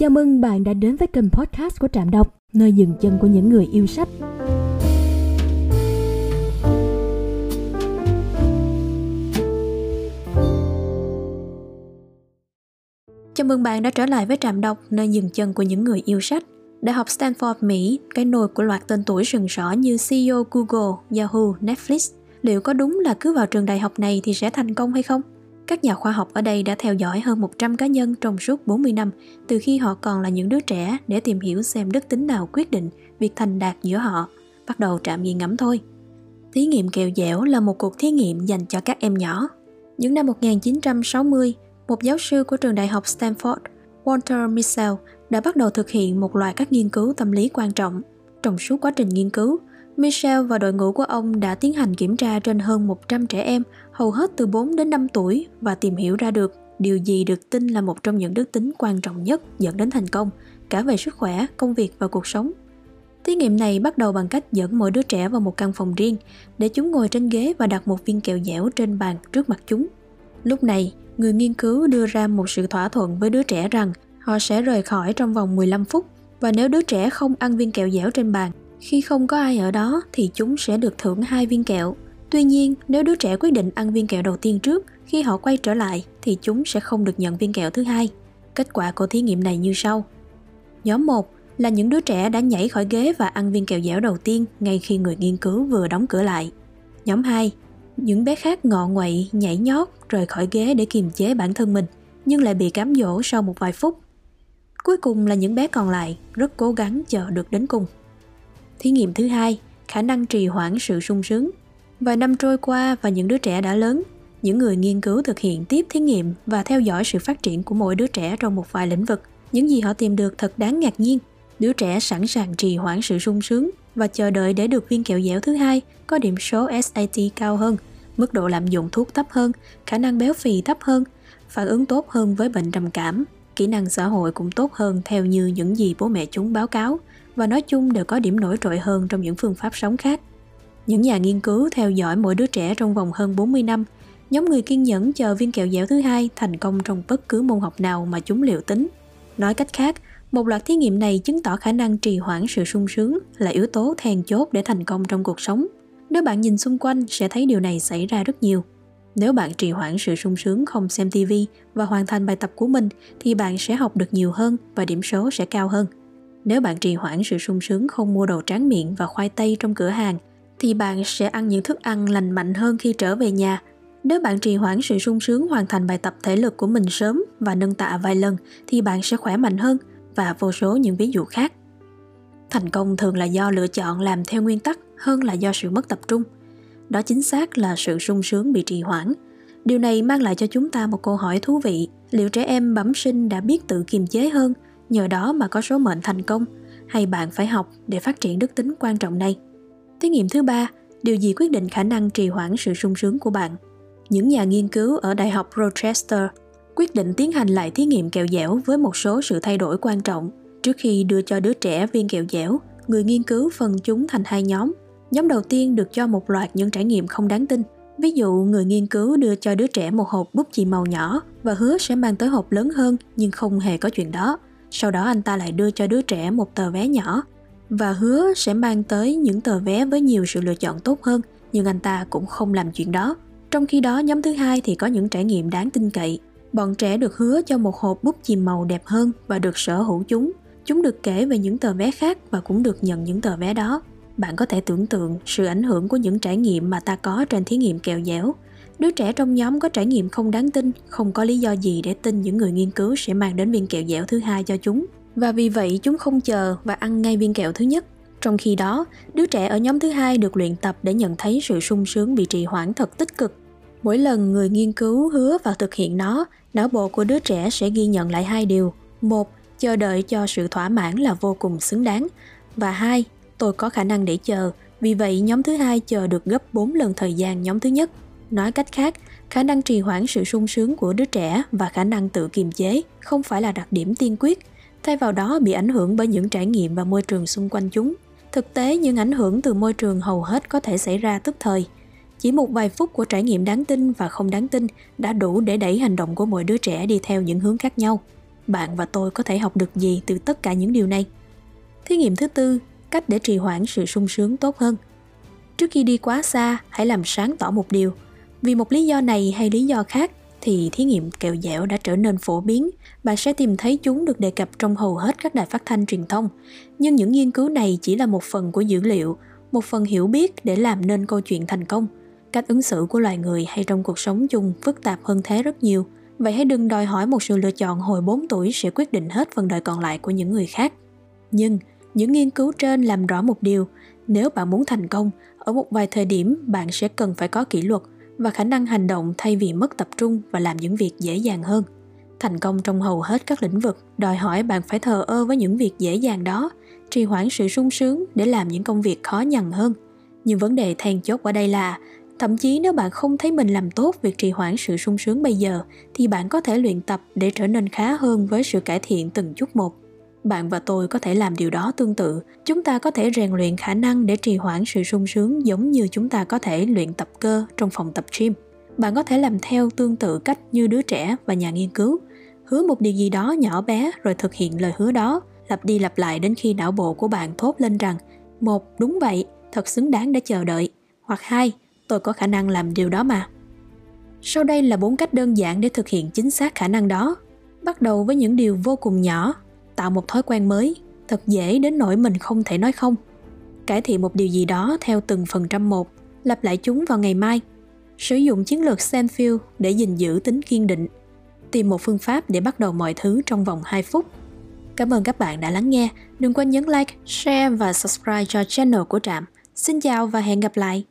Chào mừng bạn đã đến với kênh podcast của Trạm Đọc, nơi dừng chân của những người yêu sách. Chào mừng bạn đã trở lại với Trạm Đọc, nơi dừng chân của những người yêu sách. Đại học Stanford, Mỹ, cái nồi của loạt tên tuổi sừng sỏ như CEO Google, Yahoo, Netflix. Liệu có đúng là cứ vào trường đại học này thì sẽ thành công hay không? Các nhà khoa học ở đây đã theo dõi hơn 100 cá nhân trong suốt 40 năm, từ khi họ còn là những đứa trẻ để tìm hiểu xem đức tính nào quyết định việc thành đạt giữa họ. Bắt đầu trạm nghiền ngẫm thôi. Thí nghiệm kẹo dẻo là một cuộc thí nghiệm dành cho các em nhỏ. Những năm 1960, một giáo sư của trường đại học Stanford, Walter Mischel, đã bắt đầu thực hiện một loạt các nghiên cứu tâm lý quan trọng. Trong suốt quá trình nghiên cứu, Michel và đội ngũ của ông đã tiến hành kiểm tra trên hơn 100 trẻ em, hầu hết từ 4 đến 5 tuổi và tìm hiểu ra được điều gì được tin là một trong những đức tính quan trọng nhất dẫn đến thành công, cả về sức khỏe, công việc và cuộc sống. Thí nghiệm này bắt đầu bằng cách dẫn mỗi đứa trẻ vào một căn phòng riêng để chúng ngồi trên ghế và đặt một viên kẹo dẻo trên bàn trước mặt chúng. Lúc này, người nghiên cứu đưa ra một sự thỏa thuận với đứa trẻ rằng họ sẽ rời khỏi trong vòng 15 phút và nếu đứa trẻ không ăn viên kẹo dẻo trên bàn khi không có ai ở đó thì chúng sẽ được thưởng hai viên kẹo. Tuy nhiên, nếu đứa trẻ quyết định ăn viên kẹo đầu tiên trước, khi họ quay trở lại thì chúng sẽ không được nhận viên kẹo thứ hai. Kết quả của thí nghiệm này như sau. Nhóm 1 là những đứa trẻ đã nhảy khỏi ghế và ăn viên kẹo dẻo đầu tiên ngay khi người nghiên cứu vừa đóng cửa lại. Nhóm 2 những bé khác ngọ nguậy, nhảy nhót, rời khỏi ghế để kiềm chế bản thân mình, nhưng lại bị cám dỗ sau một vài phút. Cuối cùng là những bé còn lại, rất cố gắng chờ được đến cùng. Thí nghiệm thứ hai, khả năng trì hoãn sự sung sướng. Vài năm trôi qua và những đứa trẻ đã lớn, những người nghiên cứu thực hiện tiếp thí nghiệm và theo dõi sự phát triển của mỗi đứa trẻ trong một vài lĩnh vực. Những gì họ tìm được thật đáng ngạc nhiên. Đứa trẻ sẵn sàng trì hoãn sự sung sướng và chờ đợi để được viên kẹo dẻo thứ hai có điểm số SAT cao hơn, mức độ lạm dụng thuốc thấp hơn, khả năng béo phì thấp hơn, phản ứng tốt hơn với bệnh trầm cảm, kỹ năng xã hội cũng tốt hơn theo như những gì bố mẹ chúng báo cáo và nói chung đều có điểm nổi trội hơn trong những phương pháp sống khác. Những nhà nghiên cứu theo dõi mỗi đứa trẻ trong vòng hơn 40 năm, nhóm người kiên nhẫn chờ viên kẹo dẻo thứ hai thành công trong bất cứ môn học nào mà chúng liệu tính. Nói cách khác, một loạt thí nghiệm này chứng tỏ khả năng trì hoãn sự sung sướng là yếu tố then chốt để thành công trong cuộc sống. Nếu bạn nhìn xung quanh sẽ thấy điều này xảy ra rất nhiều. Nếu bạn trì hoãn sự sung sướng không xem TV và hoàn thành bài tập của mình thì bạn sẽ học được nhiều hơn và điểm số sẽ cao hơn. Nếu bạn trì hoãn sự sung sướng không mua đồ tráng miệng và khoai tây trong cửa hàng, thì bạn sẽ ăn những thức ăn lành mạnh hơn khi trở về nhà. Nếu bạn trì hoãn sự sung sướng hoàn thành bài tập thể lực của mình sớm và nâng tạ vài lần, thì bạn sẽ khỏe mạnh hơn và vô số những ví dụ khác. Thành công thường là do lựa chọn làm theo nguyên tắc hơn là do sự mất tập trung. Đó chính xác là sự sung sướng bị trì hoãn. Điều này mang lại cho chúng ta một câu hỏi thú vị, liệu trẻ em bẩm sinh đã biết tự kiềm chế hơn nhờ đó mà có số mệnh thành công. Hay bạn phải học để phát triển đức tính quan trọng này. Thí nghiệm thứ ba điều gì quyết định khả năng trì hoãn sự sung sướng của bạn? Những nhà nghiên cứu ở đại học rochester quyết định tiến hành lại thí nghiệm kẹo dẻo với một số sự thay đổi quan trọng. Trước khi đưa cho đứa trẻ viên kẹo dẻo người nghiên cứu phân chúng thành hai nhóm. Nhóm đầu tiên được cho một loạt những trải nghiệm không đáng tin. Ví dụ, người nghiên cứu đưa cho đứa trẻ một hộp bút chì màu nhỏ và hứa sẽ mang tới hộp lớn hơn nhưng không hề có chuyện đó. Sau đó anh ta lại đưa cho đứa trẻ một tờ vé nhỏ và hứa sẽ mang tới những tờ vé với nhiều sự lựa chọn tốt hơn, nhưng anh ta cũng không làm chuyện đó. Trong khi đó, nhóm thứ hai thì có những trải nghiệm đáng tin cậy. Bọn trẻ được hứa cho một hộp bút chìm màu đẹp hơn và được sở hữu chúng. Chúng được kể về những tờ vé khác và cũng được nhận những tờ vé đó. Bạn có thể tưởng tượng sự ảnh hưởng của những trải nghiệm mà ta có trên thí nghiệm kẹo dẻo Đứa trẻ trong nhóm có trải nghiệm không đáng tin, không có lý do gì để tin những người nghiên cứu sẽ mang đến viên kẹo dẻo thứ hai cho chúng. Và vì vậy chúng không chờ và ăn ngay viên kẹo thứ nhất. Trong khi đó, đứa trẻ ở nhóm thứ hai được luyện tập để nhận thấy sự sung sướng bị trì hoãn thật tích cực. Mỗi lần người nghiên cứu hứa và thực hiện nó, não bộ của đứa trẻ sẽ ghi nhận lại hai điều. Một, chờ đợi cho sự thỏa mãn là vô cùng xứng đáng. Và hai, tôi có khả năng để chờ, vì vậy nhóm thứ hai chờ được gấp 4 lần thời gian nhóm thứ nhất. Nói cách khác, khả năng trì hoãn sự sung sướng của đứa trẻ và khả năng tự kiềm chế không phải là đặc điểm tiên quyết, thay vào đó bị ảnh hưởng bởi những trải nghiệm và môi trường xung quanh chúng. Thực tế, những ảnh hưởng từ môi trường hầu hết có thể xảy ra tức thời. Chỉ một vài phút của trải nghiệm đáng tin và không đáng tin đã đủ để đẩy hành động của mỗi đứa trẻ đi theo những hướng khác nhau. bạn và tôi có thể học được gì từ tất cả những điều này. Thí nghiệm thứ tư, cách để trì hoãn sự sung sướng tốt hơn. Trước khi đi quá xa, hãy làm sáng tỏ một điều. Vì một lý do này hay lý do khác thì thí nghiệm kẹo dẻo đã trở nên phổ biến, bạn sẽ tìm thấy chúng được đề cập trong hầu hết các đài phát thanh truyền thông. Nhưng những nghiên cứu này chỉ là một phần của dữ liệu, một phần hiểu biết để làm nên câu chuyện thành công. Cách ứng xử của loài người hay trong cuộc sống chung phức tạp hơn thế rất nhiều. Vậy hãy đừng đòi hỏi một sự lựa chọn hồi 4 tuổi sẽ quyết định hết phần đời còn lại của những người khác. Nhưng những nghiên cứu trên làm rõ một điều, nếu bạn muốn thành công, ở một vài thời điểm bạn sẽ cần phải có kỷ luật và khả năng hành động thay vì mất tập trung và làm những việc dễ dàng hơn. Thành công trong hầu hết các lĩnh vực đòi hỏi bạn phải thờ ơ với những việc dễ dàng đó, trì hoãn sự sung sướng để làm những công việc khó nhằn hơn. Nhưng vấn đề then chốt ở đây là thậm chí nếu bạn không thấy mình làm tốt việc trì hoãn sự sung sướng bây giờ thì bạn có thể luyện tập để trở nên khá hơn với sự cải thiện từng chút một bạn và tôi có thể làm điều đó tương tự. Chúng ta có thể rèn luyện khả năng để trì hoãn sự sung sướng giống như chúng ta có thể luyện tập cơ trong phòng tập gym. Bạn có thể làm theo tương tự cách như đứa trẻ và nhà nghiên cứu. Hứa một điều gì đó nhỏ bé rồi thực hiện lời hứa đó. Lặp đi lặp lại đến khi não bộ của bạn thốt lên rằng, một, đúng vậy, thật xứng đáng để chờ đợi. Hoặc hai, tôi có khả năng làm điều đó mà. Sau đây là bốn cách đơn giản để thực hiện chính xác khả năng đó. Bắt đầu với những điều vô cùng nhỏ tạo một thói quen mới thật dễ đến nỗi mình không thể nói không cải thiện một điều gì đó theo từng phần trăm một lặp lại chúng vào ngày mai sử dụng chiến lược Seinfeld để gìn giữ tính kiên định tìm một phương pháp để bắt đầu mọi thứ trong vòng 2 phút Cảm ơn các bạn đã lắng nghe. Đừng quên nhấn like, share và subscribe cho channel của Trạm. Xin chào và hẹn gặp lại!